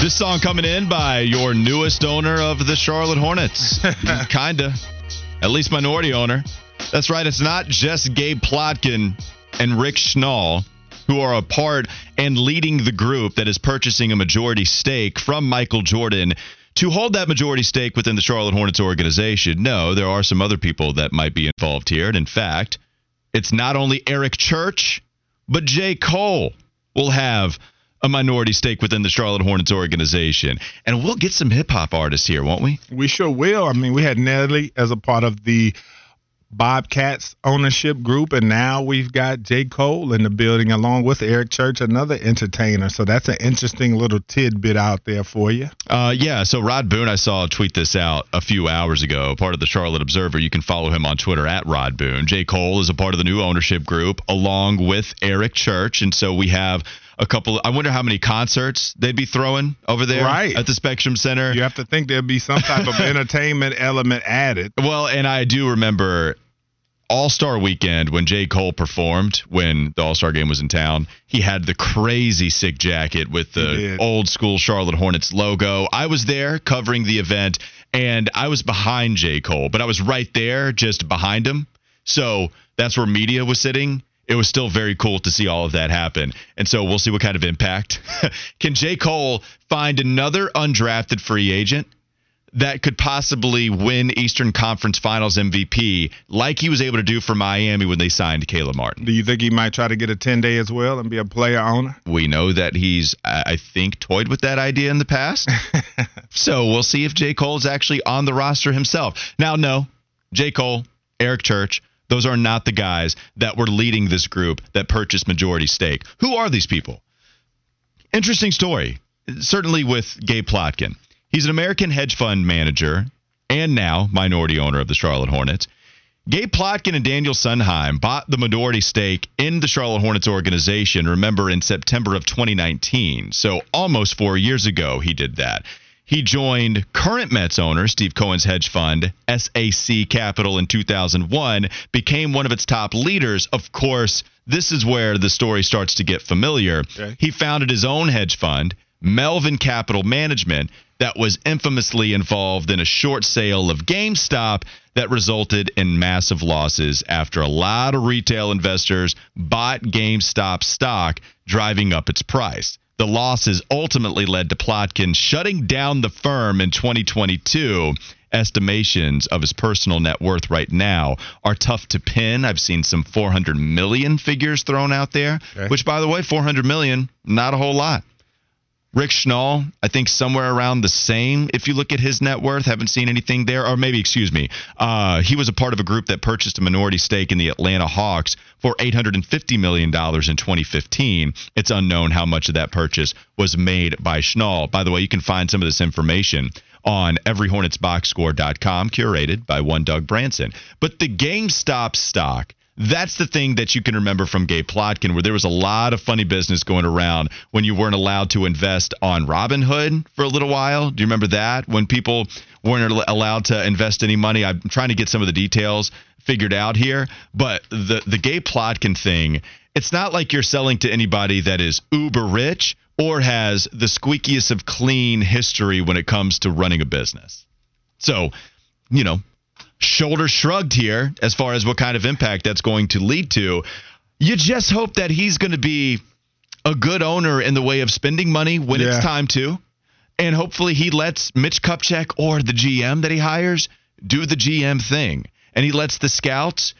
This song coming in by your newest owner of the Charlotte Hornets. Kinda. At least minority owner. That's right. It's not just Gabe Plotkin and Rick Schnall who are a part and leading the group that is purchasing a majority stake from Michael Jordan to hold that majority stake within the Charlotte Hornets organization. No, there are some other people that might be involved here. And in fact, it's not only Eric Church, but J. Cole will have a minority stake within the Charlotte Hornets organization. And we'll get some hip hop artists here, won't we? We sure will. I mean, we had Nelly as a part of the Bobcats ownership group, and now we've got J. Cole in the building along with Eric Church, another entertainer. So that's an interesting little tidbit out there for you. Uh, yeah. So Rod Boone, I saw tweet this out a few hours ago, part of the Charlotte Observer. You can follow him on Twitter at Rod Boone. J. Cole is a part of the new ownership group along with Eric Church, and so we have a couple. I wonder how many concerts they'd be throwing over there right. at the Spectrum Center. You have to think there'd be some type of entertainment element added. Well, and I do remember All Star Weekend when J. Cole performed when the All Star game was in town. He had the crazy sick jacket with the old school Charlotte Hornets logo. I was there covering the event, and I was behind J. Cole, but I was right there, just behind him. So that's where media was sitting it was still very cool to see all of that happen. And so we'll see what kind of impact. Can J. Cole find another undrafted free agent that could possibly win Eastern Conference Finals MVP like he was able to do for Miami when they signed Caleb Martin? Do you think he might try to get a 10 day as well and be a player owner? We know that he's, I think, toyed with that idea in the past. so we'll see if J. Cole is actually on the roster himself. Now, no, J. Cole, Eric Church, those are not the guys that were leading this group that purchased majority stake. Who are these people? Interesting story. Certainly with Gabe Plotkin. He's an American hedge fund manager and now minority owner of the Charlotte Hornets. Gabe Plotkin and Daniel Sundheim bought the majority stake in the Charlotte Hornets organization, remember, in September of 2019. So almost four years ago, he did that. He joined current Mets owner Steve Cohen's hedge fund, SAC Capital, in 2001, became one of its top leaders. Of course, this is where the story starts to get familiar. Okay. He founded his own hedge fund, Melvin Capital Management, that was infamously involved in a short sale of GameStop that resulted in massive losses after a lot of retail investors bought GameStop stock, driving up its price. The losses ultimately led to Plotkin shutting down the firm in 2022. Estimations of his personal net worth right now are tough to pin. I've seen some 400 million figures thrown out there, okay. which, by the way, 400 million, not a whole lot. Rick Schnall, I think somewhere around the same. If you look at his net worth, haven't seen anything there. Or maybe, excuse me, uh, he was a part of a group that purchased a minority stake in the Atlanta Hawks for $850 million in 2015. It's unknown how much of that purchase was made by Schnall. By the way, you can find some of this information on everyhornetsboxscore.com, curated by one Doug Branson. But the GameStop stock that's the thing that you can remember from Gabe Plotkin, where there was a lot of funny business going around when you weren't allowed to invest on Robinhood for a little while. Do you remember that? When people weren't allowed to invest any money. I'm trying to get some of the details figured out here, but the the Gabe Plotkin thing, it's not like you're selling to anybody that is uber rich or has the squeakiest of clean history when it comes to running a business. So, you know, shoulders shrugged here as far as what kind of impact that's going to lead to. You just hope that he's going to be a good owner in the way of spending money when yeah. it's time to. And hopefully he lets Mitch Kupchak or the GM that he hires do the GM thing. And he lets the scouts,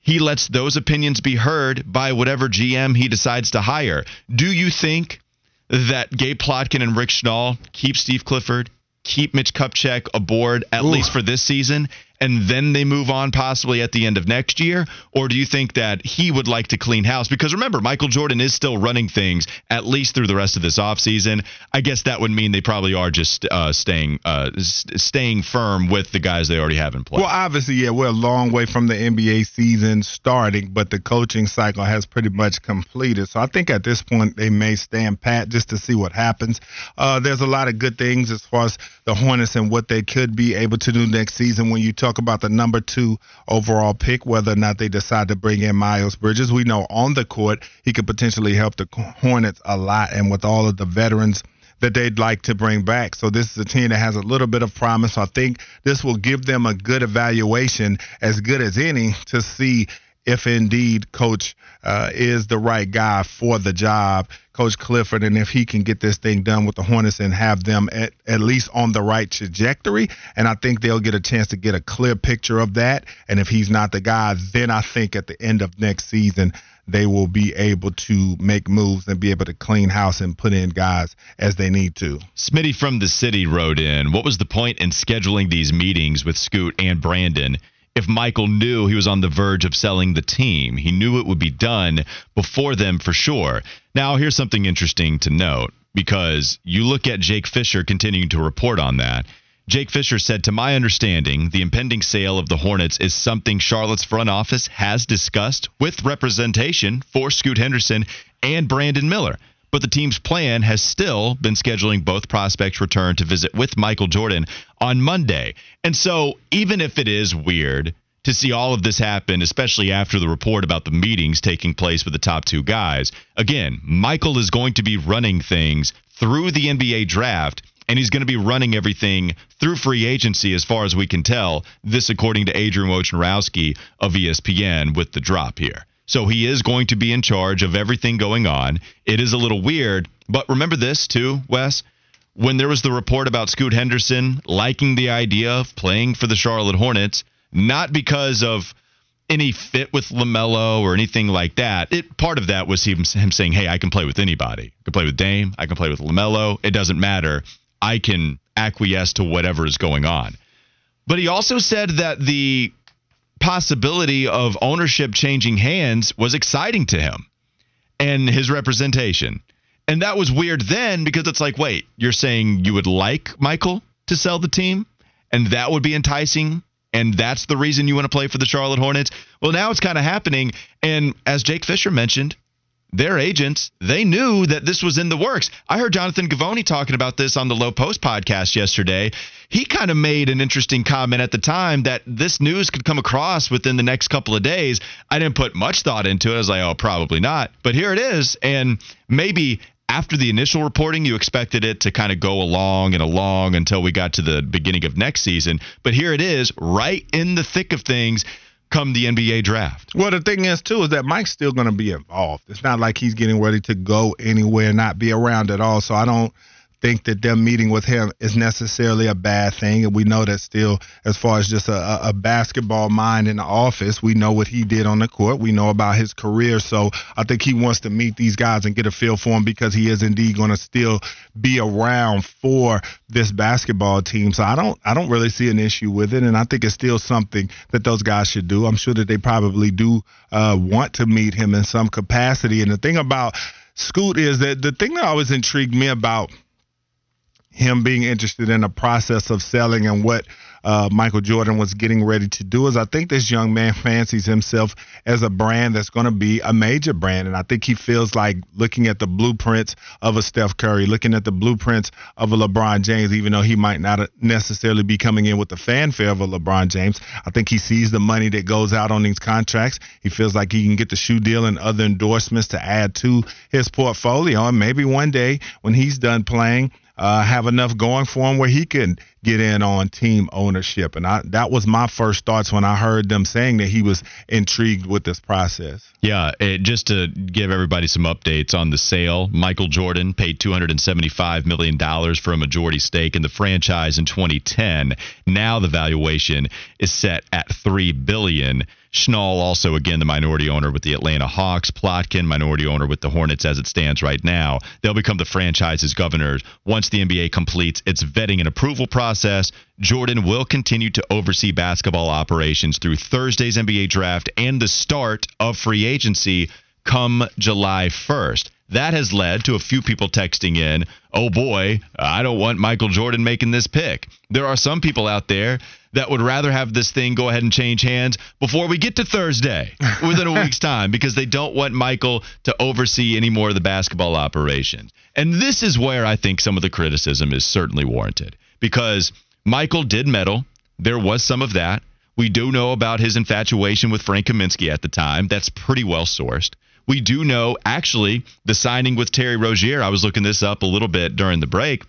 he lets those opinions be heard by whatever GM he decides to hire. Do you think that Gabe Plotkin and Rick Schnall keep Steve Clifford, keep Mitch Kupchak aboard at Ooh. least for this season, and then they move on possibly at the end of next year? Or do you think that he would like to clean house? Because remember, Michael Jordan is still running things at least through the rest of this offseason. I guess that would mean they probably are just uh, staying uh, staying firm with the guys they already have in place. Well, obviously, yeah, we're a long way from the NBA season starting, but the coaching cycle has pretty much completed. So I think at this point they may stand pat just to see what happens. Uh, there's a lot of good things as far as the Hornets and what they could be able to do next season when you talk about the number two overall pick, whether or not they decide to bring in Miles Bridges. We know on the court he could potentially help the Hornets a lot, and with all of the veterans that they'd like to bring back. So this is a team that has a little bit of promise. I think this will give them a good evaluation, as good as any, to see if indeed Coach uh, is the right guy for the job, Coach Clifford, and if he can get this thing done with the Hornets and have them at, at least on the right trajectory. And I think they'll get a chance to get a clear picture of that. And if he's not the guy, then I think at the end of next season, they will be able to make moves and be able to clean house and put in guys as they need to. Smitty from the city wrote in, what was the point in scheduling these meetings with Scoot and Brandon if Michael knew he was on the verge of selling the team. He knew it would be done before them for sure. Now, here's something interesting to note because you look at Jake Fisher continuing to report on that. Jake Fisher said, To my understanding, the impending sale of the Hornets is something Charlotte's front office has discussed with representation for Scoot Henderson and Brandon Miller but the team's plan has still been scheduling both prospects' return to visit with Michael Jordan on Monday. And so, even if it is weird to see all of this happen, especially after the report about the meetings taking place with the top two guys, again, Michael is going to be running things through the NBA draft. And he's going to be running everything through free agency, as far as we can tell. This, according to Adrian Wojnarowski of ESPN, with the drop here. So he is going to be in charge of everything going on. It is a little weird, but remember this too, Wes. When there was the report about Scoot Henderson liking the idea of playing for the Charlotte Hornets, not because of any fit with LaMelo or anything like that. It part of that was him, him saying, "Hey, I can play with anybody. I can play with Dame. I can play with LaMelo. It doesn't matter. I can acquiesce to whatever is going on." But he also said that the possibility of ownership changing hands was exciting to him and his representation. And that was weird then because it's like, wait, you're saying you would like Michael to sell the team and that would be enticing and that's the reason you want to play for the Charlotte Hornets? Well, now it's kind of happening and as Jake Fisher mentioned, their agents, they knew that this was in the works. I heard Jonathan Givony talking about this on the Lowe Post podcast yesterday. He kind of made an interesting comment at the time that this news could come across within the next couple of days. I didn't put much thought into it. I was like, oh, probably not. But here it is. And maybe after the initial reporting, you expected it to kind of go along and along until we got to the beginning of next season. But here it is, right in the thick of things come the NBA draft. Well, the thing is, too, is that Mike's still going to be involved. It's not like he's getting ready to go anywhere, not be around at all. So I don't think that them meeting with him is necessarily a bad thing. And we know that still, as far as just a, a basketball mind in the office, we know what he did on the court. We know about his career. So I think he wants to meet these guys and get a feel for them because he is indeed going to still be around for this basketball team. So I don't, I don't really see an issue with it. And I think it's still something that those guys should do. I'm sure that they probably do uh, want to meet him in some capacity. And the thing about Scoot is that the thing that always intrigued me about him being interested in the process of selling and what uh, Michael Jordan was getting ready to do is I think this young man fancies himself as a brand that's going to be a major brand. And I think he feels like looking at the blueprints of a Steph Curry, looking at the blueprints of a LeBron James, even though he might not necessarily be coming in with the fanfare of a LeBron James. I think he sees the money that goes out on these contracts. He feels like he can get the shoe deal and other endorsements to add to his portfolio. And maybe one day when he's done playing, uh, have enough going for him where he can get in on team ownership. And I, that was my first thoughts when I heard them saying that he was intrigued with this process. Yeah, it, just to give everybody some updates on the sale, Michael Jordan paid $275 million for a majority stake in the franchise in 2010. Now the valuation is set at $3 billion. Schnall, also again the minority owner with the Atlanta Hawks. Plotkin, minority owner with the Hornets as it stands right now. They'll become the franchise's governors once the NBA completes its vetting and approval process. Jordan will continue to oversee basketball operations through Thursday's NBA draft and the start of free agency come July 1st. That has led to a few people texting in, oh boy, I don't want Michael Jordan making this pick. There are some people out there that would rather have this thing go ahead and change hands before we get to Thursday within a week's time because they don't want Michael to oversee any more of the basketball operations. And this is where I think some of the criticism is certainly warranted because Michael did meddle. There was some of that. We do know about his infatuation with Frank Kaminsky at the time. That's pretty well sourced. We do know, actually, the signing with Terry Rozier. I was looking this up a little bit during the break,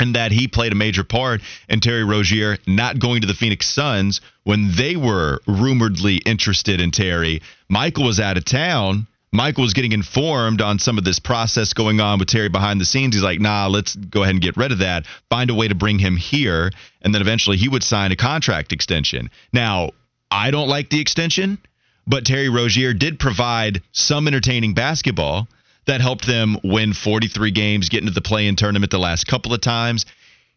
and that he played a major part in Terry Rozier not going to the Phoenix Suns when they were rumoredly interested in Terry. Michael was out of town. Michael was getting informed on some of this process going on with Terry behind the scenes. He's like, nah, let's go ahead and get rid of that, find a way to bring him here. And then eventually he would sign a contract extension. Now, I don't like the extension. But Terry Rozier did provide some entertaining basketball that helped them win 43 games, get into the play in tournament the last couple of times.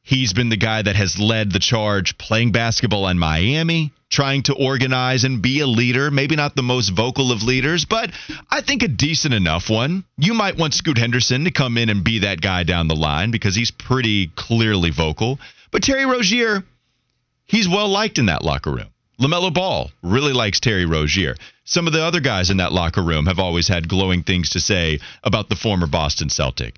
He's been the guy that has led the charge playing basketball in Miami, trying to organize and be a leader. Maybe not the most vocal of leaders, but I think a decent enough one. You might want Scoot Henderson to come in and be that guy down the line because he's pretty clearly vocal. But Terry Rozier, he's well liked in that locker room. LaMelo Ball really likes Terry Rozier. Some of the other guys in that locker room have always had glowing things to say about the former Boston Celtic.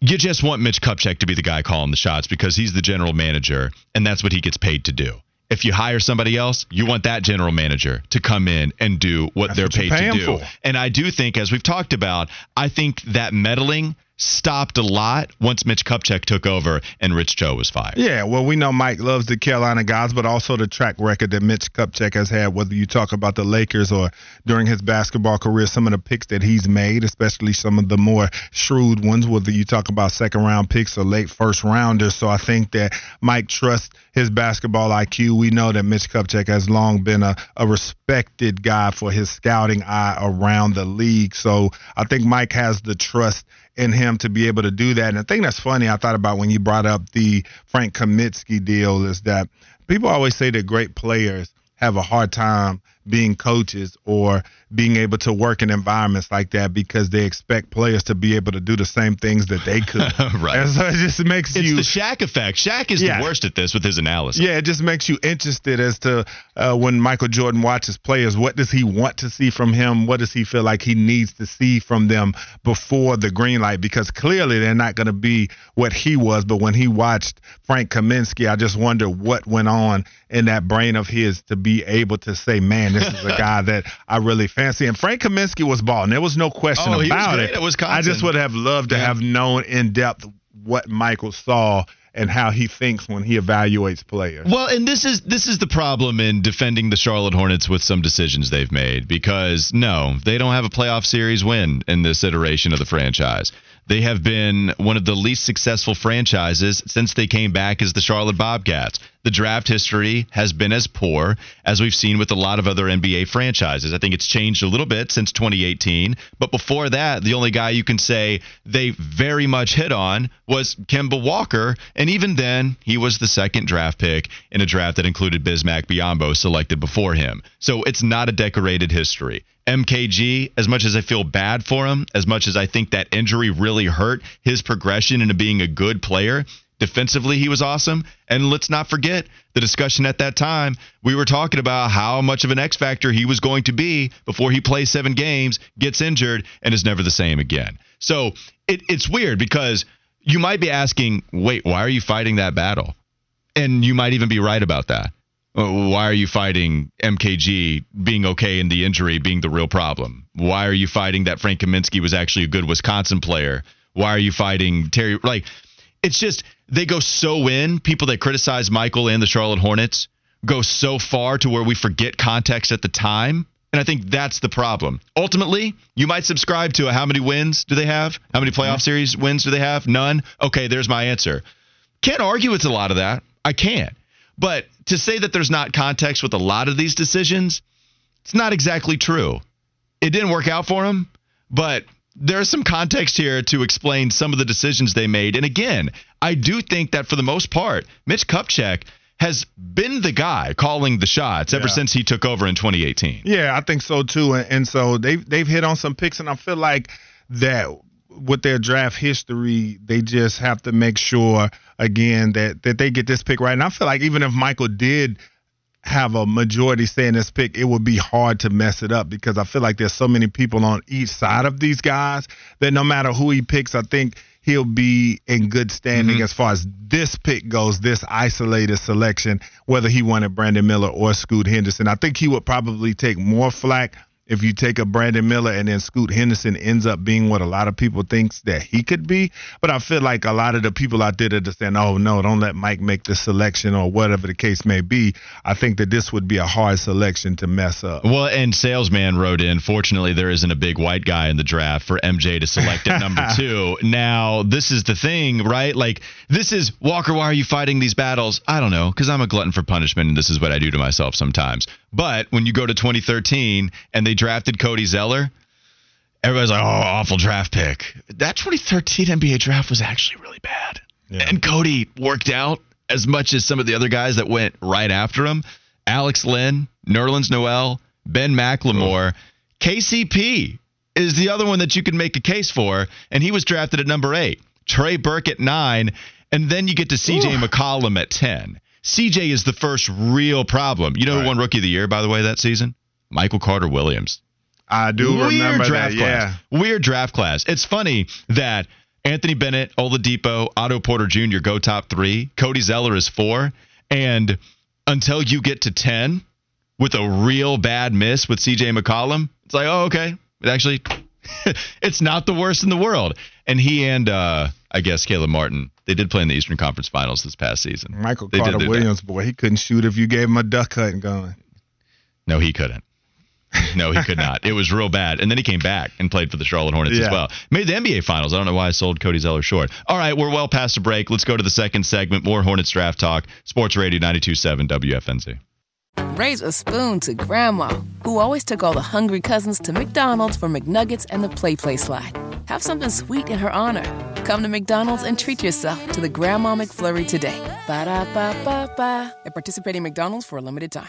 You just want Mitch Kupchak to be the guy calling the shots because he's the general manager, and that's what he gets paid to do. If you hire somebody else, you want that general manager to come in and do what that's they're what paid to do. For. And I do think, as we've talked about, I think that meddling stopped a lot once Mitch Kupchak took over and Rich Cho was fired. Yeah, well, we know Mike loves the Carolina guys, but also the track record that Mitch Kupchak has had, whether you talk about the Lakers or during his basketball career, some of the picks that he's made, especially some of the more shrewd ones, whether you talk about second round picks or late first rounders. So I think that Mike trusts his basketball IQ. We know that Mitch Kupchak has long been a, a respected guy for his scouting eye around the league. So I think Mike has the trust in him to be able to do that. And the thing that's funny, I thought about when you brought up the Frank Kaminsky deal is that people always say that great players have a hard time being coaches or being able to work in environments like that because they expect players to be able to do the same things that they could. right. And so it just makes it's you. It's the Shaq effect. Shaq is yeah. the worst at this with his analysis. Yeah, it just makes you interested as to uh, when Michael Jordan watches players, what does he want to see from him? What does he feel like he needs to see from them before the green light? Because clearly they're not going to be what he was. But when he watched Frank Kaminsky, I just wonder what went on in that brain of his to be able to say, man, this is a guy that I really fancy. And Frank Kaminsky was balling. There was no question oh, about it. I just would have loved to yeah. have known in depth what Michael saw and how he thinks when he evaluates players. Well, and this is this is the problem in defending the Charlotte Hornets with some decisions they've made because no, they don't have a playoff series win in this iteration of the franchise. They have been one of the least successful franchises since they came back as the Charlotte Bobcats. The draft history has been as poor as we've seen with a lot of other NBA franchises. I think it's changed a little bit since 2018, but before that, the only guy you can say they very much hit on was Kemba Walker, and even then, he was the second draft pick in a draft that included Bismack Biyombo selected before him. So it's not a decorated history. MKG, as much as I feel bad for him, as much as I think that injury really hurt his progression into being a good player, defensively he was awesome. And let's not forget the discussion at that time. We were talking about how much of an X factor he was going to be before he plays seven games, gets injured, and is never the same again. So it, it's weird because you might be asking, wait, why are you fighting that battle? And you might even be right about that. Uh, why are you fighting MKG being okay and the injury being the real problem? Why are you fighting that Frank Kaminsky was actually a good Wisconsin player? Why are you fighting Terry? Like, it's just they go so in. People that criticize Michael and the Charlotte Hornets go so far to where we forget context at the time. And I think that's the problem. Ultimately, you might subscribe to a how many wins do they have? How many playoff series wins do they have? None. Okay, there's my answer. Can't argue with a lot of that. I can't. But to say that there's not context with a lot of these decisions, It's not exactly true. It didn't work out for him, but there's some context here to explain some of the decisions they made. And again, I do think that for the most part, Mitch Kupchak has been the guy calling the shots ever Yeah. since he took over in 2018. Yeah, I think so too. And, and so they've they've hit on some picks, and I feel like that with their draft history, they just have to make sure again that that they get this pick right. And I feel like even if Michael did have a majority say in this pick, it would be hard to mess it up because I feel like there's so many people on each side of these guys that no matter who he picks, I think he'll be in good standing mm-hmm. as far as this pick goes, this isolated selection, whether he wanted Brandon Miller or Scoot Henderson. I think he would probably take more flack if you take a Brandon Miller and then Scoot Henderson ends up being what a lot of people thinks that he could be. But I feel like a lot of the people out there that are saying, "Oh no, don't let Mike make the selection" or whatever the case may be, I think that this would be a hard selection to mess up. Well, and Salesman wrote in, fortunately, there isn't a big white guy in the draft for MJ to select at number two. Now, this is the thing, right? Like, this is Walker, why are you fighting these battles? I don't know, because I'm a glutton for punishment, and this is what I do to myself sometimes. But when you go to 2013 and they drafted Cody Zeller, everybody's like, oh, awful draft pick. That 2013 NBA draft was actually really bad. Yeah. And Cody worked out as much as some of the other guys that went right after him. Alex Len, Nerlens Noel, Ben McLemore, KCP is the other one that you can make a case for, and he was drafted at number eight. Trey Burke at nine, and then you get to CJ McCollum at ten. CJ is the first real problem. You know who won Rookie of the Year, by the way, that season? Michael Carter Williams. I do Weird remember draft that. class. Yeah. Weird draft class. It's funny that Anthony Bennett, Oladipo, Otto Porter Jr. go top three. Cody Zeller is four. And until you get to 10 with a real bad miss with CJ McCollum, it's like, oh, okay. It actually, it's not the worst in the world. And he and, uh, I guess, Caleb Martin, they did play in the Eastern Conference Finals this past season. Michael They Carter do that. Williams, boy, he couldn't shoot if you gave him a duck hunting gun. No, he couldn't. No, he could not. It was real bad. And then he came back and played for the Charlotte Hornets as well. Made the NBA Finals. I don't know why I sold Cody Zeller short. All right, we're well past the break. Let's go to the second segment. More Hornets draft talk. Sports Radio 92.7 WFNZ. Raise a spoon to Grandma, who always took all the hungry cousins to McDonald's for McNuggets and the Play Play slide. Have something sweet in her honor. Come to McDonald's and treat yourself to the Grandma McFlurry today. Ba da ba ba ba. At participating McDonald's for a limited time.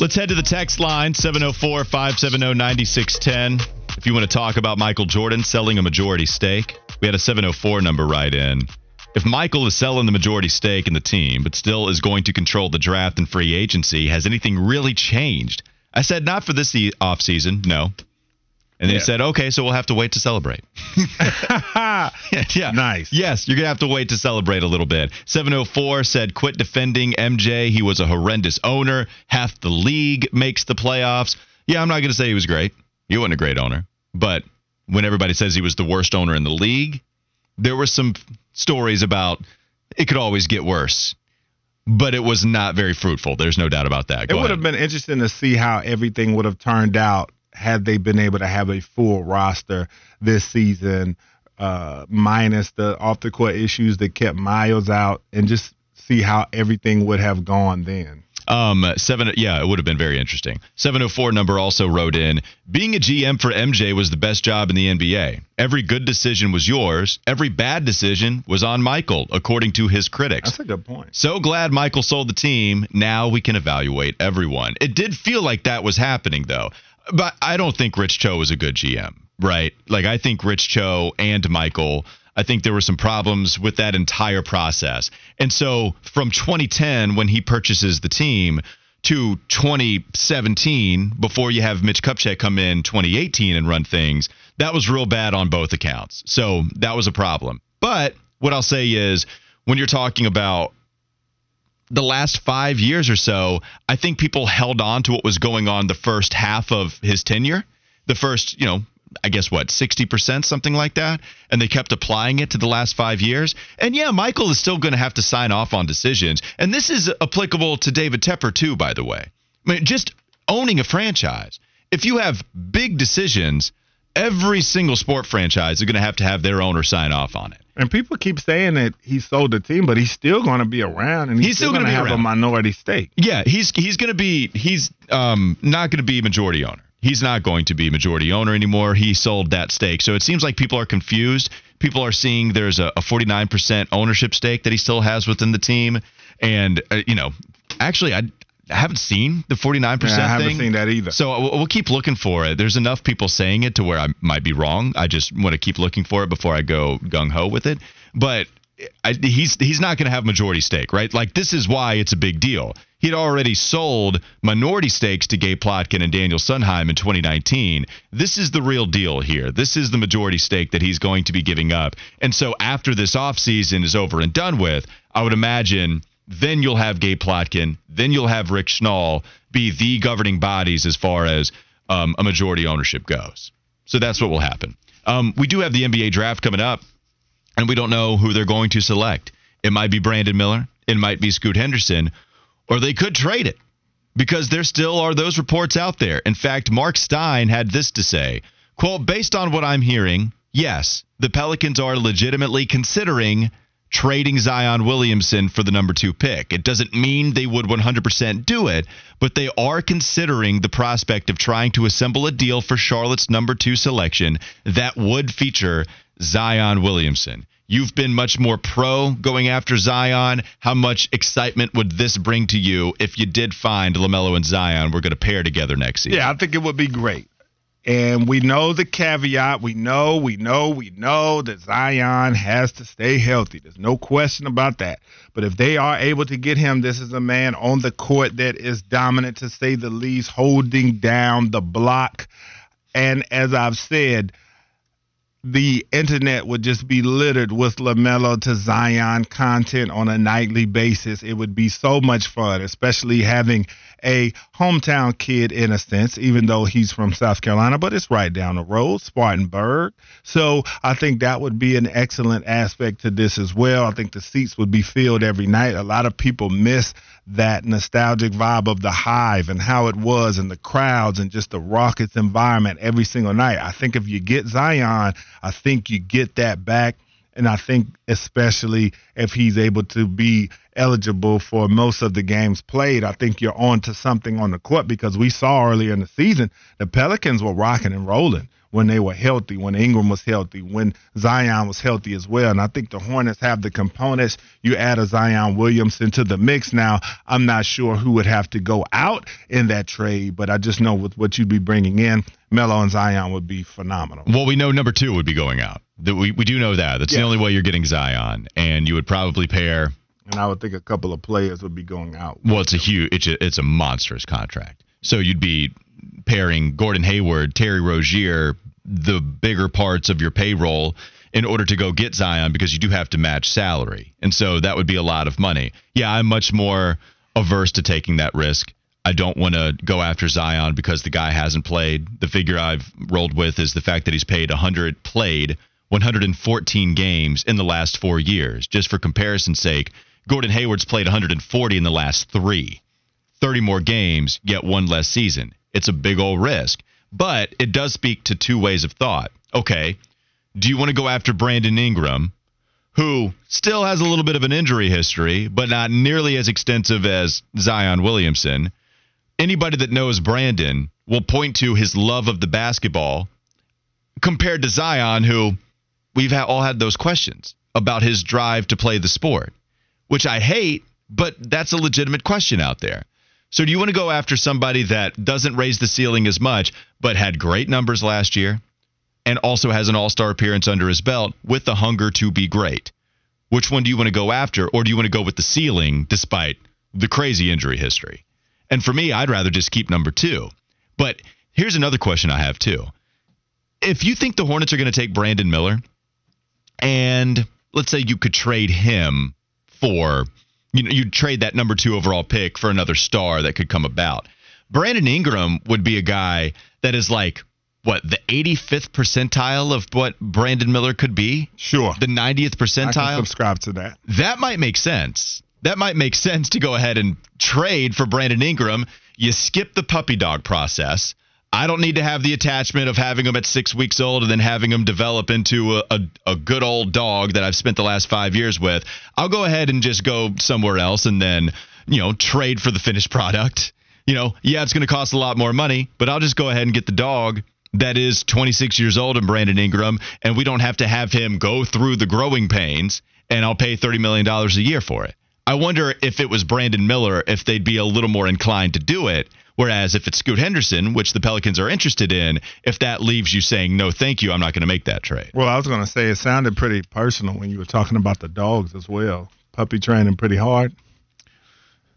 Let's head to the text line 704 570 9610. If you want to talk about Michael Jordan selling a majority stake, we had a 704 number right in. If Michael is selling the majority stake in the team, but still is going to control the draft and free agency, has anything really changed? I said, not for this offseason, no. And they Yeah. said, okay, so we'll have to wait to celebrate. yeah, yeah. Nice. Yes, you're going to have to wait to celebrate a little bit. 704 said, quit defending MJ. He was a horrendous owner. Half the league makes the playoffs. Yeah, I'm not going to say he was great. He wasn't a great owner. But when everybody says he was the worst owner in the league, there were some stories about it could always get worse. But it was not very fruitful. There's no doubt about that. It would ahead. have been interesting to see how everything would have turned out had they been able to have a full roster this season, uh, minus the off the court issues that kept Miles out, and just see how everything would have gone then. Um, seven, yeah, it would have been very interesting. 704 number also wrote in Being a GM for MJ was the best job in the NBA. Every good decision was yours, every bad decision was on Michael, according to his critics. That's a good point. So glad Michael sold the team. Now we can evaluate everyone. It did feel like that was happening, though. But I don't think Rich Cho was a good GM, right? Like, I think Rich Cho and Michael, I think there were some problems with that entire process. And so from 2010, when he purchases the team, to 2017, before you have Mitch Kupchak come in 2018 and run things, that was real bad on both accounts. So that was a problem. But what I'll say is, when you're talking about the last five years or so, I think people held on to what was going on the first half of his tenure. The first, you know, I guess what, 60%, something like that. And they kept applying it to the last five years. And yeah, Michael is still going to have to sign off on decisions. And this is applicable to David Tepper, too, by the way. I mean, just owning a franchise. If you have big decisions, every single sport franchise is going to have to have their owner sign off on it. And people keep saying that he sold the team, but he's still going to be around, and he's, he's still, still going to have around. a minority stake. Yeah, he's he's going to be he's um, not going to be majority owner. He's not going to be majority owner anymore. He sold that stake, so it seems like people are confused. People are seeing there's a, a 49% ownership stake that he still has within the team, and uh, you know, actually, I I haven't seen the 49% yeah, I haven't thing. seen that either. So uh, we'll keep looking for it. There's enough people saying it to where I might be wrong. I just want to keep looking for it before I go gung ho with it. But I, he's he's not going to have majority stake, right? Like this is why it's a big deal. He'd already sold minority stakes to Gabe Plotkin and Daniel Sundheim in 2019. This is the real deal here. This is the majority stake that he's going to be giving up. And so after this offseason is over and done with, I would imagine – then you'll have Gabe Plotkin, then you'll have Rick Schnall be the governing bodies as far as um, a majority ownership goes. So that's what will happen. Um, we do have the NBA draft coming up, and we don't know who they're going to select. It might be Brandon Miller, it might be Scoot Henderson, or they could trade it because there still are those reports out there. In fact, Mark Stein had this to say quote, based on what I'm hearing, yes, the Pelicans are legitimately considering trading Zion Williamson for the number two pick. It doesn't mean they would 100% do it, but they are considering the prospect of trying to assemble a deal for Charlotte's number two selection that would feature Zion Williamson. You've been much more pro going after Zion. How much excitement would this bring to you if you did find LaMelo and Zion were going to pair together next season? Yeah, I think it would be great. And we know the caveat. We know, we know, we know that Zion has to stay healthy. There's no question about that. But if they are able to get him, this is a man on the court that is dominant, to say the least, holding down the block. And as I've said, the internet would just be littered with LaMelo to Zion content on a nightly basis. It would be so much fun, especially having a hometown kid in a sense, even though he's from South Carolina, but it's right down the road, Spartanburg. So I think that would be an excellent aspect to this as well. I think the seats would be filled every night. A lot of people miss that nostalgic vibe of the hive and how it was and the crowds and just the Rockets environment every single night. I think if you get Zion, I think you get that back. And I think especially if he's able to be eligible for most of the games played, I think you're on to something on the court because we saw earlier in the season the Pelicans were rocking and rolling when they were healthy, when Ingram was healthy, when Zion was healthy as well. And I think the Hornets have the components. You add a Zion Williamson to the mix now. I'm not sure who would have to go out in that trade, but I just know with what you'd be bringing in, Melo and Zion would be phenomenal. Well, we know number two would be going out. We, we do know that. That's yeah. the only way you're getting Zion, and you would probably pair. And I would think a couple of players would be going out. Well, it's a huge, it's a, it's a monstrous contract. So you'd be pairing Gordon Hayward, Terry Rozier, the bigger parts of your payroll in order to go get Zion because you do have to match salary. And so that would be a lot of money. Yeah, I'm much more averse to taking that risk. I don't want to go after Zion because the guy hasn't played. The figure I've rolled with is the fact that he's paid 100 played 114 games in the last 4 years. Just for comparison's sake, Gordon Hayward's played 140 in the last 3. 30 more games, yet one less season. It's a big old risk. But it does speak to two ways of thought. Okay, do you want to go after Brandon Ingram, who still has a little bit of an injury history, but not nearly as extensive as Zion Williamson? Anybody that knows Brandon will point to his love of the basketball compared to Zion, who we've all had those questions about his drive to play the sport, which I hate, but that's a legitimate question out there. So do you want to go after somebody that doesn't raise the ceiling as much, but had great numbers last year and also has an all star appearance under his belt with the hunger to be great? Which one do you want to go after? Or do you want to go with the ceiling despite the crazy injury history? And for me, I'd rather just keep number two. But here's another question I have too. If you think the Hornets are going to take Brandon Miller, and let's say you could trade him for you know you'd trade that number two overall pick for another star that could come about. Brandon Ingram would be a guy that is like what the 85th percentile of what Brandon Miller could be. Sure, the 90th percentile. Subscribe to that. That might make sense. That might make sense to go ahead and trade for Brandon Ingram. You skip the puppy dog process. I don't need to have the attachment of having him at six weeks old and then having him develop into a, a, a, good old dog that I've spent the last five years with. I'll go ahead and just go somewhere else and then, you know, trade for the finished product. You know, yeah, it's going to cost a lot more money, but I'll just go ahead and get the dog that is 26 years old and Brandon Ingram, and we don't have to have him go through the growing pains, and I'll pay $30 million a year for it. I wonder if it was Brandon Miller, if they'd be a little more inclined to do it Whereas if it's Scoot Henderson, which the Pelicans are interested in, if that leaves you saying no, thank you, I'm not going to make that trade. Well, I was going to say it sounded pretty personal when you were talking about the dogs as well. Puppy training pretty hard.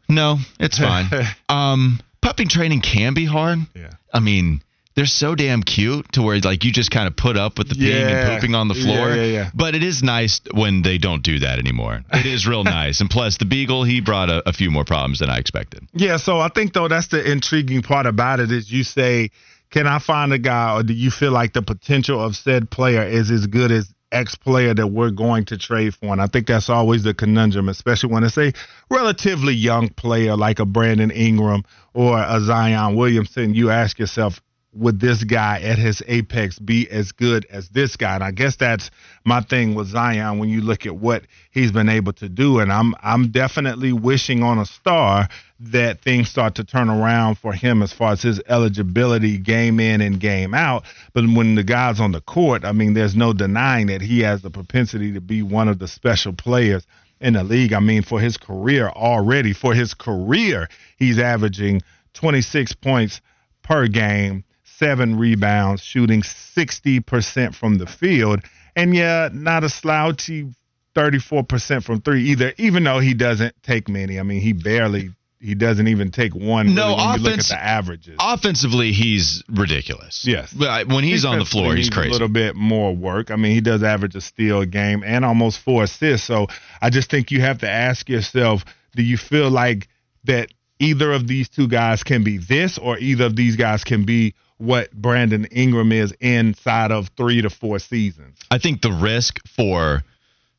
No, it's fine. um, puppy training can be hard. Yeah. I mean, they're so damn cute to where like you just kind of put up with the peeing and pooping on the floor. Yeah, yeah, yeah. But it is nice when they don't do that anymore. It is real nice. And plus, the beagle he brought a, a few more problems than I expected. Yeah. So I think though that's the intriguing part about it is you say, can I find a guy, or do you feel like the potential of said player is as good as X player that we're going to trade for. And I think that's always the conundrum, especially when it's a relatively young player like a Brandon Ingram or a Zion Williamson. You ask yourself, would this guy at his apex be as good as this guy? And I guess that's my thing with Zion when you look at what he's been able to do. And I'm I'm definitely wishing on a star that things start to turn around for him as far as his eligibility game in and game out. But when the guy's on the court, I mean, there's no denying that he has the propensity to be one of the special players in the league. I mean, for his career already, for his career, he's averaging 26 points per game seven rebounds, shooting 60% from the field. And yeah, not a slouchy 34% from three either, even though he doesn't take many. I mean, he barely he doesn't even take one. No, really, when offense, you look at the averages. Offensively, he's ridiculous. Yes, uh, when he's on the floor, he's crazy. A little bit more work. I mean, he does average a steal a game and almost four assists. So I just think you have to ask yourself: Do you feel like that either of these two guys can be this, or either of these guys can be what Brandon Ingram is inside of three to four seasons. I think the risk for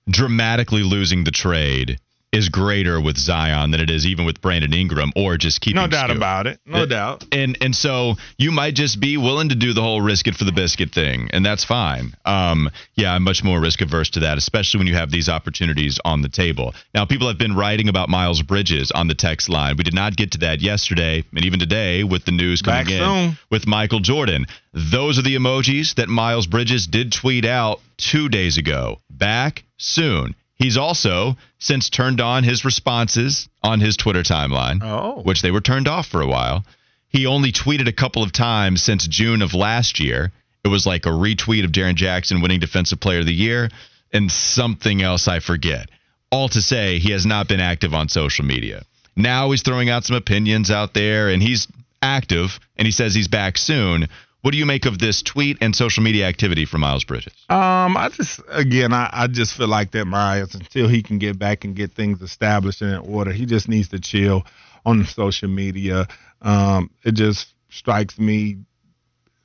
dramatically losing the trade is greater with Zion than it is even with Brandon Ingram or just keeping. No doubt about it. No it, doubt. And and so you might just be willing to do the whole risk it for the biscuit thing, and that's fine. Um, yeah, I'm much more risk averse to that, especially when you have these opportunities on the table. Now, people have been writing about Miles Bridges on the text line. We did not get to that yesterday, and even today with the news coming Back in soon. with Michael Jordan. Those are the emojis that Miles Bridges did tweet out two days ago. Back soon. He's also since turned on his responses on his Twitter timeline, oh. which they were turned off for a while. He only tweeted a couple of times since June of last year. It was like a retweet of Jaren Jackson winning Defensive Player of the Year and something else I forget. All to say, he has not been active on social media. Now he's throwing out some opinions out there and he's active and he says he's back soon. What do you make of this tweet and social media activity from Miles Bridges? Um, I just again, I, I just feel like that Miles until he can get back and get things established and in order, he just needs to chill on social media. Um, it just strikes me.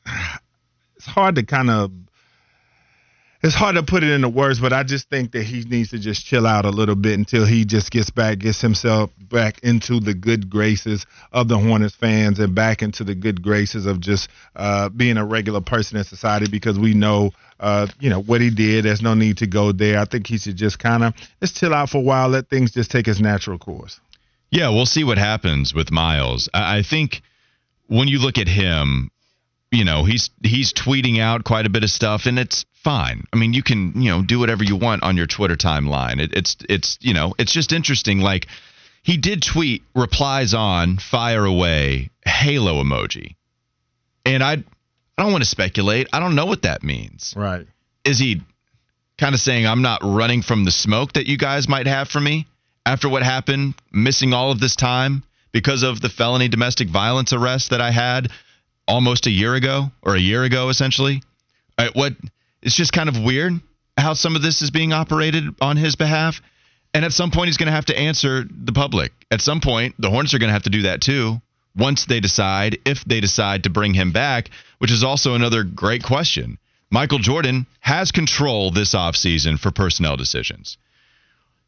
It's hard to kind of it's hard to put it into words, but I just think that he needs to just chill out a little bit until he just gets back, gets himself back into the good graces of the Hornets fans and back into the good graces of just uh, being a regular person in society because we know, uh, you know, what he did. There's no need to go there. I think he should just kind of just chill out for a while, let things just take its natural course. Yeah, we'll see what happens with Miles. I, I think when you look at him, you know, he's he's tweeting out quite a bit of stuff, and it's fine. I mean, you can you know do whatever you want on your Twitter timeline. It, it's it's you know it's just interesting. Like he did tweet replies on fire away halo emoji, and I I don't want to speculate. I don't know what that means. Right? Is he kind of saying I'm not running from the smoke that you guys might have for me after what happened, missing all of this time because of the felony domestic violence arrest that I had almost a year ago or a year ago essentially? Right, what it's just kind of weird how some of this is being operated on his behalf. And at some point, he's going to have to answer the public. At some point, the Hornets are going to have to do that too once they decide, if they decide to bring him back, which is also another great question. Michael Jordan has control this offseason for personnel decisions.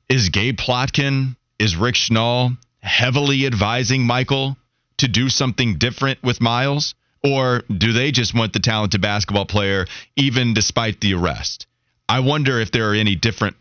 Is Gabe Plotkin, is Rick Schnall heavily advising Michael to do something different with Miles? Or do they just want the talented basketball player even despite the arrest? I wonder if there are any different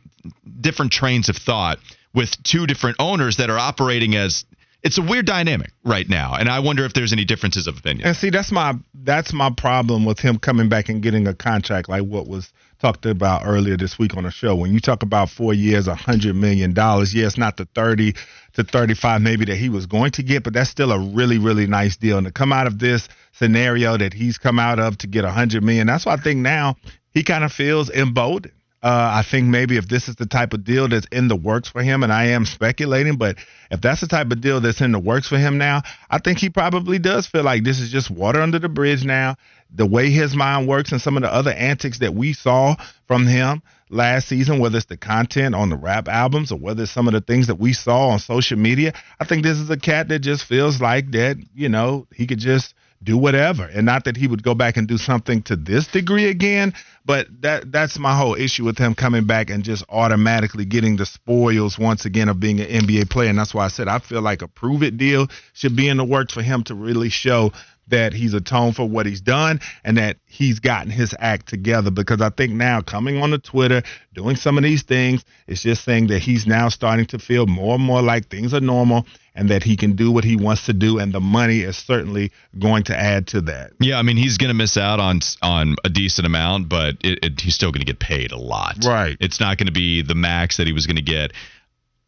different trains of thought with two different owners that are operating as it's a weird dynamic right now, and I wonder if there's any differences of opinion. And see, that's my that's my problem with him coming back and getting a contract like what was talked about earlier this week on the show. When you talk about four years, a hundred million dollars, yeah, it's not the thirty to thirty-five maybe that he was going to get, but that's still a really really nice deal. And to come out of this scenario that he's come out of to get a hundred million, that's why I think now he kind of feels emboldened uh, I think maybe if this is the type of deal that's in the works for him, and I am speculating, but if that's the type of deal that's in the works for him now, I think he probably does feel like this is just water under the bridge now. The way his mind works and some of the other antics that we saw from him last season, whether it's the content on the rap albums or whether it's some of the things that we saw on social media, I think this is a cat that just feels like that, you know, he could just do whatever. And not that he would go back and do something to this degree again, but that that's my whole issue with him coming back and just automatically getting the spoils once again of being an NBA player. And that's why I said I feel like a prove it deal should be in the works for him to really show that he's atoned for what he's done and that he's gotten his act together because I think now coming on the Twitter, doing some of these things, it's just saying that he's now starting to feel more and more like things are normal and that he can do what he wants to do, and the money is certainly going to add to that. Yeah, I mean he's going to miss out on on a decent amount, but it, it, he's still going to get paid a lot. Right. It's not going to be the max that he was going to get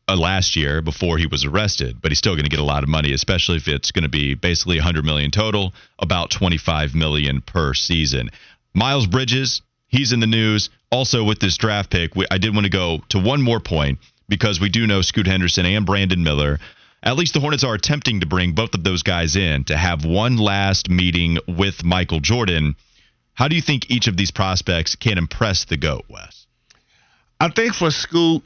uh, last year before he was arrested, but he's still going to get a lot of money, especially if it's going to be basically 100 million total, about 25 million per season. Miles Bridges, he's in the news also with this draft pick. We, I did want to go to one more point because we do know Scoot Henderson and Brandon Miller at least the Hornets are attempting to bring both of those guys in to have one last meeting with Michael Jordan. How do you think each of these prospects can impress the GOAT, Wes? I think for Scoot,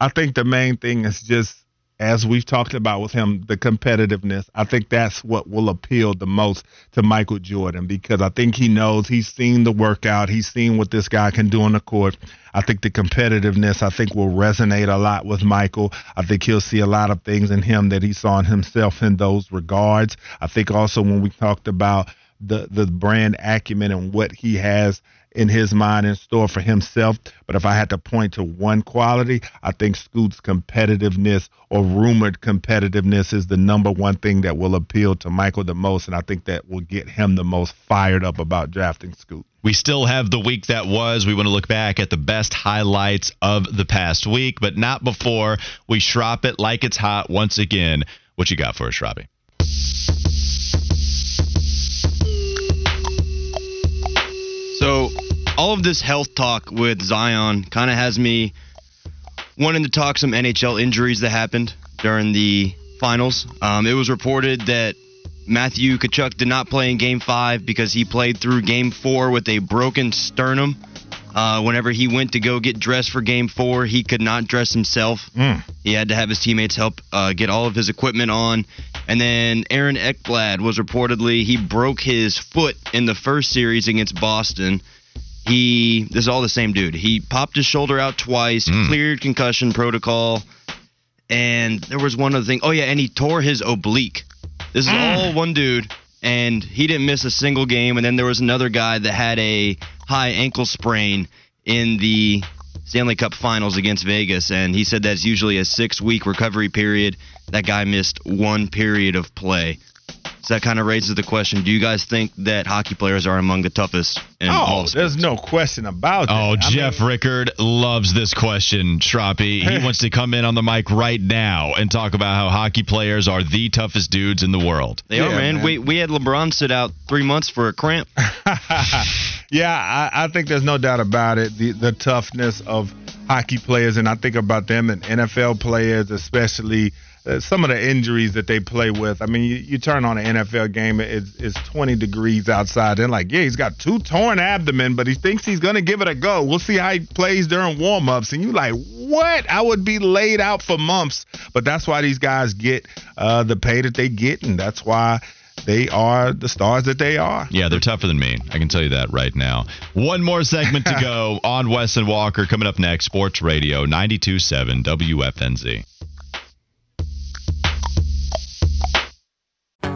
I think the main thing is just as we've talked about with him, the competitiveness. I think that's what will appeal the most to Michael Jordan because I think he knows he's seen the workout, he's seen what this guy can do on the court. I think the competitiveness, I think, will resonate a lot with Michael. I think he'll see a lot of things in him that he saw in himself in those regards. I think also when we talked about the the brand acumen and what he has in his mind in store for himself. But if I had to point to one quality, I think Scoot's competitiveness or rumored competitiveness is the number one thing that will appeal to Michael the most. And I think that will get him the most fired up about drafting Scoot. We still have the week that was. We want to look back at the best highlights of the past week, but not before we shrop it like it's hot once again. What you got for us, Shroppy? All of this health talk with Zion kind of has me wanting to talk some NHL injuries that happened during the finals. Um, it was reported that Matthew Tkachuk did not play in Game Five because he played through Game Four with a broken sternum. Uh, whenever he went to go get dressed for Game Four, he could not dress himself. Mm. He had to have his teammates help uh, get all of his equipment on. And then Aaron Ekblad was reportedly he broke his foot in the first series against Boston. He this is all the same dude. He popped his shoulder out twice, mm. cleared concussion protocol, and there was one other thing. Oh yeah, and he tore his oblique. This is mm. all one dude, and he didn't miss a single game. And then there was another guy that had a high ankle sprain in the Stanley Cup Finals against Vegas, and he said that's usually a six-week recovery period. That guy missed one period of play. So that kind of raises the question: Do you guys think that hockey players are among the toughest in oh, all there's no question about that. Oh, I Jeff mean, Rickard loves this question, Shroppy. He wants to come in on the mic right now and talk about how hockey players are the toughest dudes in the world. They yeah, are, man. man. We we had LeBron sit out three months for a cramp. yeah, I, I think there's no doubt about it. The the toughness of hockey players, and I think about them and NFL players, especially uh, some of the injuries that they play with. I mean, you, you turn on an NFL game, it's, it's 20 degrees outside. They're like, yeah, he's got two torn abdomen, but he thinks he's going to give it a go. We'll see how he plays during warm-ups. And you're like, what? I would be laid out for months. But that's why these guys get uh, the pay that they get, and that's why they are the stars that they are. Yeah, they're tougher than me. I can tell you that right now. One more segment to go on Wes and Walker coming up next. Sports Radio 92.7 WFNZ.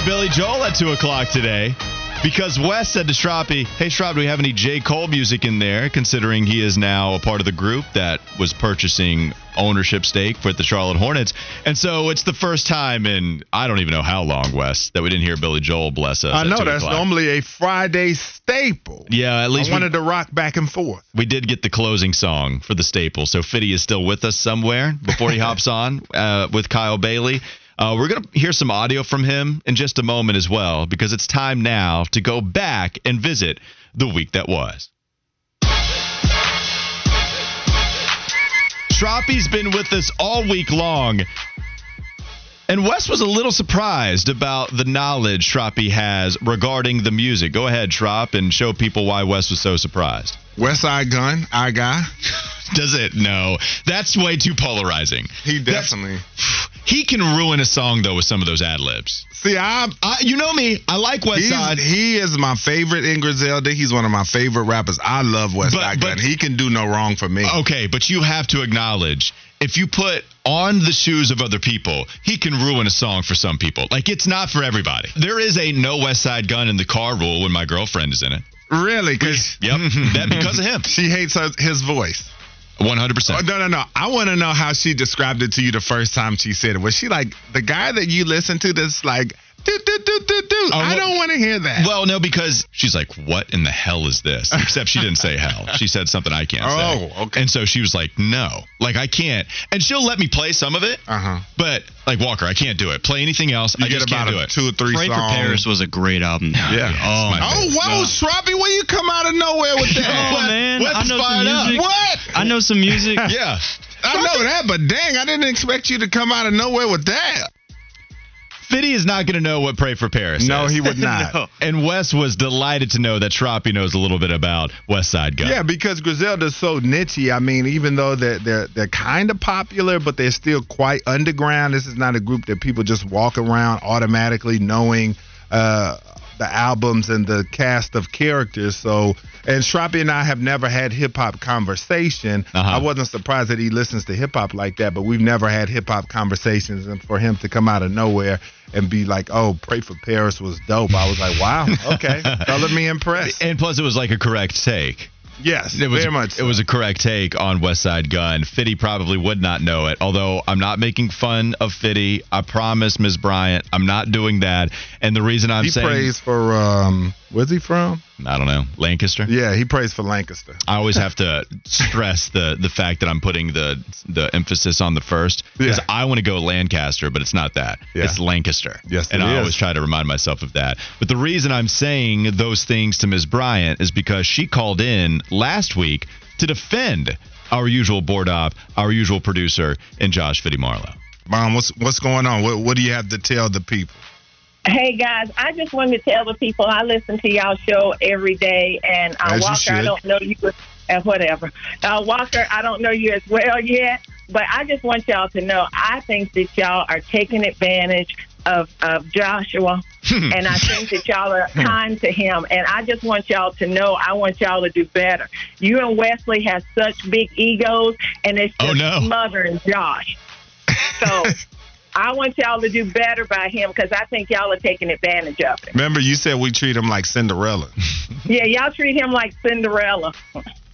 Play Billy Joel at 2 o'clock today because Wes said to Stroppy, Hey, Strop, do we have any J. Cole music in there, considering he is now a part of the group that was purchasing ownership stake for the Charlotte Hornets? And so it's the first time in I don't even know how long, Wes, that we didn't hear Billy Joel bless us. I know that's o'clock. normally a Friday staple. Yeah, at least I we- wanted to rock back and forth. we did get the closing song for the staple. So Fitty is still with us somewhere before he hops on uh, with Kyle Bailey. Uh, we're going to hear some audio from him in just a moment as well, because it's time now to go back and visit the week that was. Stroppy's been with us all week long. And Wes was a little surprised about the knowledge Stroppy has regarding the music. Go ahead, Trop, and show people why Wes was so surprised. Westside Gunn, I guy. Does it? No. That's way too polarizing. He definitely. He can ruin a song though with some of those ad libs. See, I I, you know me. I like Westside. He is my favorite in Griselda. He's one of my favorite rappers. I love West But- Side but- Gun. He can do no wrong for me. Okay, but you have to acknowledge if you put on the shoes of other people, he can ruin a song for some people. Like it's not for everybody. There is a no Westside Gunn in the car rule when my girlfriend is in it. Really? Because Yep, that because of him. she hates her, his voice. 100%. no, no, no. I want to know how she described it to you the first time she said it. Was she like the guy that you listen to that's like, do, do, do, do, do? I don't want to hear that. Well, no, because she's like, "What in the hell is this?" Except she didn't say hell. She said something I can't say. Oh, okay. And so she was like, "No, like I can't." And she'll let me play some of it, uh huh. but like Walker, I can't do it. Play anything else, You I get just about can't do a it. two or three Pray for. Paris was a great album. Yeah. Oh, my Oh, wow, Shroppy, where you come out of nowhere with that? Oh, man. Wes I know some fired up. What? I know some music. Yeah. I know that, but dang, I didn't expect you to come out of nowhere with that. Fitty is not going to know what "Pray for Paris." No, is. he would not. No. And Wes was delighted to know that Shroppy knows a little bit about Westside Gunn. Yeah, because Griselda's so nichey. I mean, even though they're they're they're kind of popular, but they're still quite underground. This is not a group that people just walk around automatically knowing uh, the albums and the cast of characters. So, and Shroppy and I have never had hip hop conversation. Uh-huh. I wasn't surprised that he listens to hip hop like that, but we've never had hip hop conversations. And for him to come out of nowhere and be like, "Oh, Pray for Paris" was dope. I was like, "Wow, okay, color me impressed." And plus, it was like a correct take. Yes, It was very much. It was a correct take on Westside Gunn. Fitty probably would not know it. Although I'm not making fun of Fitty. I promise, Ms. Bryant, I'm not doing that. And the reason I'm he saying he prays for um where's he from I don't know Lancaster. yeah he prays for lancaster I always have to stress the the fact that I'm putting the the emphasis on the first because Yeah. I want to go Lancaster, but it's not that. Yeah. It's Lancaster. Yes, and I is. always try to remind myself of that. But the reason I'm saying those things to Ms. Bryant is because she called in last week to defend our usual board op, our usual producer, and Josh Fitty Marlowe. mom what's what's going on what, what do you have to tell the people Hey guys, I just wanted to tell the people I listen to y'all show every day, and uh, As Walker, I don't know you. and whatever. Uh, Walker, I don't know you as well yet, but I just want y'all to know I think that y'all are taking advantage of, of Joshua, and I think that y'all are kind to him. And I just want y'all to know I want y'all to do better. You and Wesley have such big egos, and it's Oh, just no. smothering Josh. So I want y'all to do better by him because I think y'all are taking advantage of him. Remember, you said we treat him like Cinderella. Yeah, y'all treat him like Cinderella.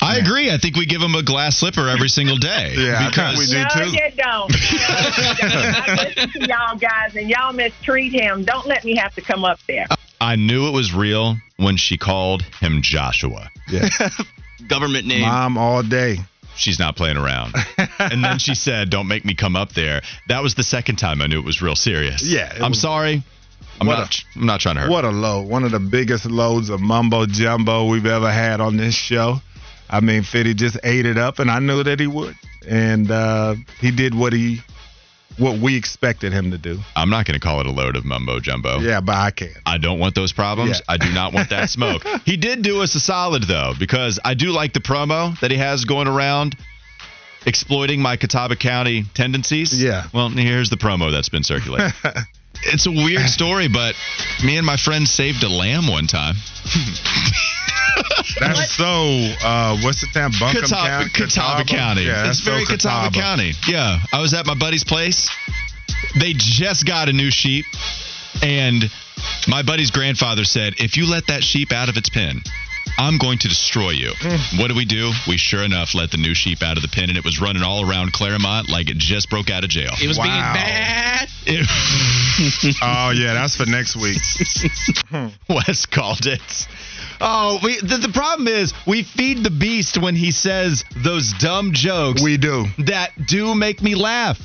I agree. I think we give him a glass slipper every single day. Yeah, I think because we do no, too. you don't. No, you don't. I listen to y'all guys, and y'all mistreat him. Don't let me have to come up there. I knew it was real when she called him Joshua. Yeah. Government name. Mom all day. She's not playing around. and then she said, "Don't make me come up there." That was the second time I knew it was real serious. Yeah, I'm was- sorry. I'm not. i I'm not trying to hurt. What a load. One of the biggest loads of mumbo jumbo we've ever had on this show. I mean, Fitty just ate it up, and I knew that he would. And uh, he did what he, what we expected him to do. I'm not going to call it a load of mumbo jumbo. Yeah, but I can. I don't want those problems. Yeah. I do not want that smoke. he did do us a solid though, because I do like the promo that he has going around exploiting my Catawba County tendencies. Yeah. Well, here's the promo that's been circulating. it's a weird story, but me and my friend saved a lamb one time. That's so. Uh, what's the town? Buncombe Catawba, County. Catawba County. Yeah, it's that's so very Catawba. County. Yeah. I was at my buddy's place. They just got a new sheep, and my buddy's grandfather said, if you let that sheep out of its pen, I'm going to destroy you. Hmm. what do we do? We sure enough let the new sheep out of the pen, and it was running all around Claremont like it just broke out of jail. It was being bad. It- Oh yeah, that's for next week. Wes called it. Oh, we, the, the problem is we feed the beast when he says those dumb jokes. We do. that do make me laugh.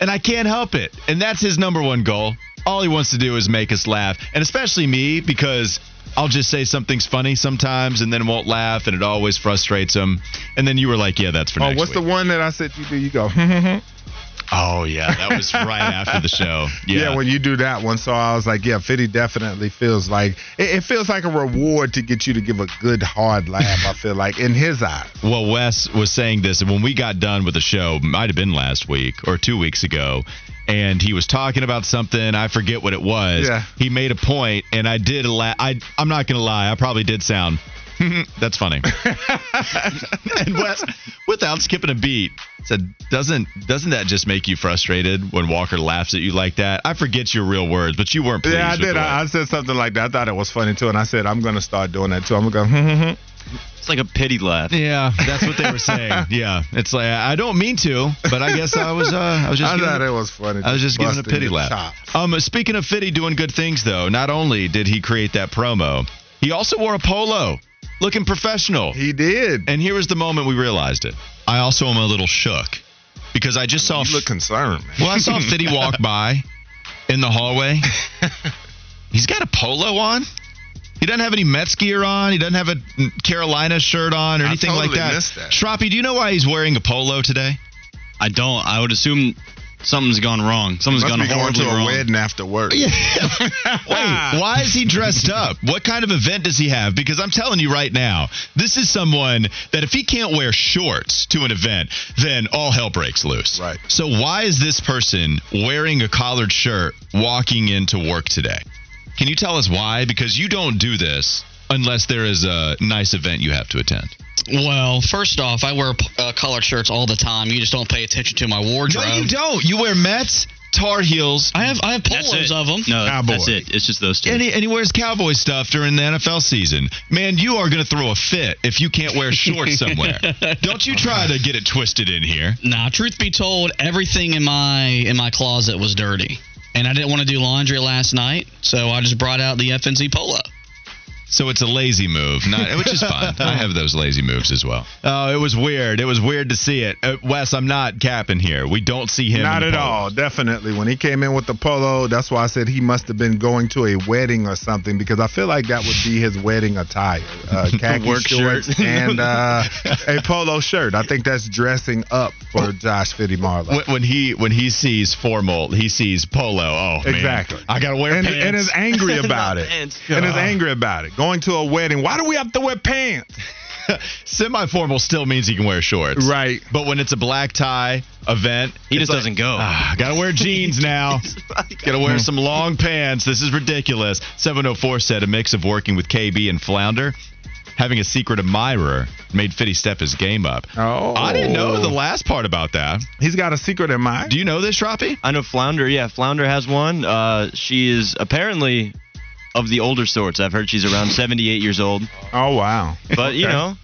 And I can't help it. And that's his number one goal. All he wants to do is make us laugh. And especially me, because I'll just say something's funny sometimes and then won't laugh, and it always frustrates him. And then you were like, yeah, that's for Oh, next what's week. the one that I said you do? You go. oh, yeah, that was right after the show. Yeah. Yeah. when you do that one. So I was like, yeah, Fitty definitely feels like it, it feels like a reward to get you to give a good hard laugh. I feel like in his eyes. Well, Wes was saying this, and when we got done with the show, might have been last week or two weeks ago, and he was talking about something. I forget what it was. Yeah. He made a point, and I did. La- I I'm not gonna lie. I probably did sound. That's funny. and Wes, without skipping a beat, said, "Doesn't doesn't that just make you frustrated when Walker laughs at you like that?" I forget your real words, but you weren't. Pleased Yeah, I did. I, I said something like that. I thought it was funny too, and I said I'm gonna start doing that too. I'm gonna go. Hmm, hmm, hmm. It's like a pity laugh. Yeah, that's what they were saying. Yeah, it's like I don't mean to, but I guess I was. Uh, I was just. I giving- thought it was funny. I was just giving a pity laugh. chops. Um, speaking of Fitty doing good things, though, not only did he create that promo, he also wore a polo, looking professional. He did. And here was the moment we realized it. I also am a little shook because I just saw. You look concerned, man. well, I saw Fitty walk by in the hallway. He's got a polo on. He doesn't have any Mets gear on. He doesn't have a Carolina shirt on or I anything like that. missed that. Shroppy, do you know why he's wearing a polo today? I don't. I would assume something's gone wrong. Something's gone be going horribly to a wrong. wedding after work. Yeah. Wait, why is he dressed up? What kind of event does he have? Because I'm telling you right now, this is someone that if he can't wear shorts to an event, then all hell breaks loose. Right. So why is this person wearing a collared shirt walking into work today? Can you tell us why? Because you don't do this unless there is a nice event you have to attend. Well, first off, I wear uh, collared shirts all the time. You just don't pay attention to my wardrobe. No, you don't. You wear Mets, Tar Heels, I have I have polos of them. No, Cowboy. that's it. It's just those two. And he, and he wears cowboy stuff during the NFL season. Man, you are going to throw a fit if you can't wear shorts somewhere. Don't you try to get it twisted in here. Nah, truth be told, everything in my in my closet was dirty, and I didn't want to do laundry last night, so I just brought out the FNZ polo. So it's a lazy move, not, which is fine. I have those lazy moves as well. Oh, it was weird. It was weird to see it. Uh, Wes, I'm not capping here. We don't see him. Not in at the polo. all. Definitely. When he came in with the polo, that's why I said he must have been going to a wedding or something because I feel like that would be his wedding attire. Uh, khaki Work shorts shirt. and uh, a polo shirt. I think that's dressing up for Josh Fitty Marlowe. When, when he when he sees formal, he sees polo. Oh, man. Exactly. I gotta wear and, pants. and is angry about it. And is angry about it. Going to a wedding. Why do we have to wear pants? Semi-formal still means he can wear shorts. Right. But when it's a black tie event, He just like, doesn't go. Ah, gotta wear jeans now. gotta wear some long pants. This is ridiculous. 704 said a mix of working with KB and Flounder. Having a secret admirer made Fitty step his game up. Oh. I didn't know the last part about that. He's got a secret in mind. Do you know this, Shrapi? I know Flounder. Yeah, Flounder has one. Uh, she is apparently of the older sorts. I've heard she's around 78 years old. Oh wow. But you know,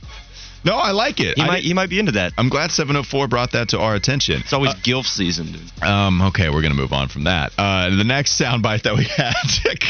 No, I like it. he I might didn't- he might be into that. I'm glad 704 brought that to our attention. It's always gilf season. Dude. Um, okay, we're gonna move on from that. Uh, the next soundbite that we had,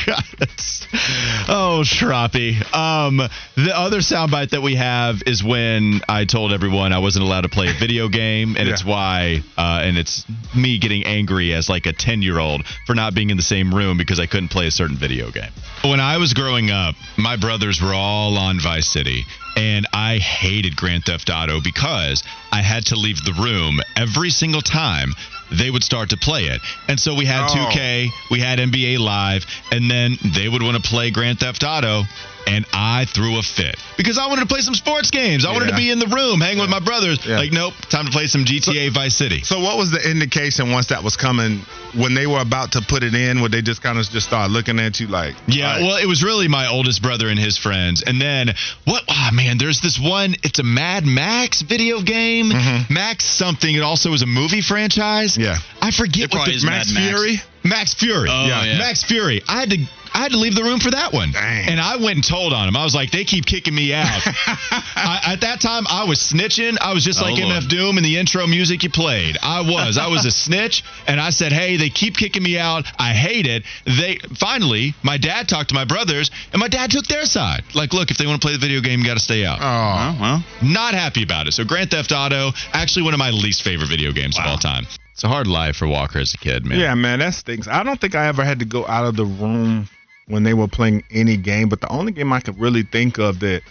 God, it's- oh, Shrappy. Um, the other soundbite that we have is when I told everyone I wasn't allowed to play a video game, and Yeah. it's why, uh, and it's me getting angry as like a 10 year old for not being in the same room because I couldn't play a certain video game. When I was growing up, my brothers were all on Vice City. And I hated Grand Theft Auto because I had to leave the room every single time they would start to play it. And so we had Oh. 2K, we had NBA Live, and then they would want to play Grand Theft Auto. And I threw a fit because I wanted to play some sports games. I wanted to be in the room, hanging with my brothers. Yeah. Like, nope, time to play some GTA Vice City. So what was the indication once that was coming when they were about to put it in? Would they just kind of just start looking at you like, Yeah, all right, well, it was really my oldest brother and his friends. And then, what? Oh, man, there's this one. It's a Mad Max video game. Mm-hmm. Max something. It also is a movie franchise. Yeah. I forget It what probably the is Max Mad Max. Fury? Max Fury. Oh, yeah. Max Fury. I had to. I had to leave the room for that one. Dang. And I went and told on him. I was like, they keep kicking me out. I, at that time, I was snitching. I was just Oh, like Lord. MF Doom in the intro music you played. I was. I was a snitch. And I said, hey, they keep kicking me out. I hate it. They finally, my dad talked to my brothers, and my dad took their side. Like, look, if they want to play the video game, you got to stay out. Oh, Oh, well. Not happy about it. So Grand Theft Auto, actually one of my least favorite video games of all time. It's a hard life for Walker as a kid, man. yeah, man, that stinks. I don't think I ever had to go out of the room when they were playing any game, but the only game I could really think of that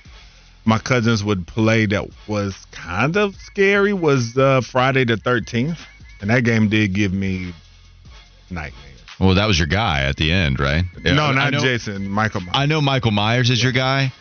my cousins would play that was kind of scary was uh, Friday the 13th, and that game did give me nightmares. Well, that was your guy at the end, right? Yeah, no, I not know, Jason, Michael. Myers. I know Michael Myers is your guy.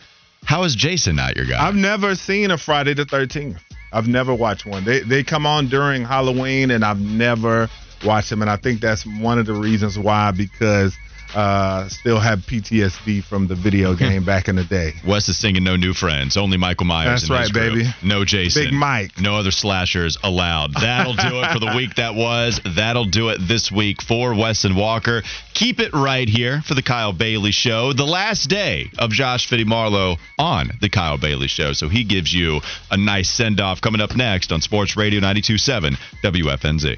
How is Jason not your guy? I've never seen a Friday the 13th. I've never watched one. They they come on during Halloween, and I've never watched them. And I think that's one of the reasons why, because uh, still have PTSD from the video game back in the day. Wes is singing "No New Friends." Only Michael Myers. That's right, baby. No Jason. Big Mike. No other slashers allowed. That'll do it for the week that was. That'll do it this week for Wes and Walker. Keep it right here for the Kyle Bailey Show, the last day of Josh Fitty Marlowe on the Kyle Bailey Show. So he gives you a nice send off coming up next on Sports Radio 92.7 WFNZ.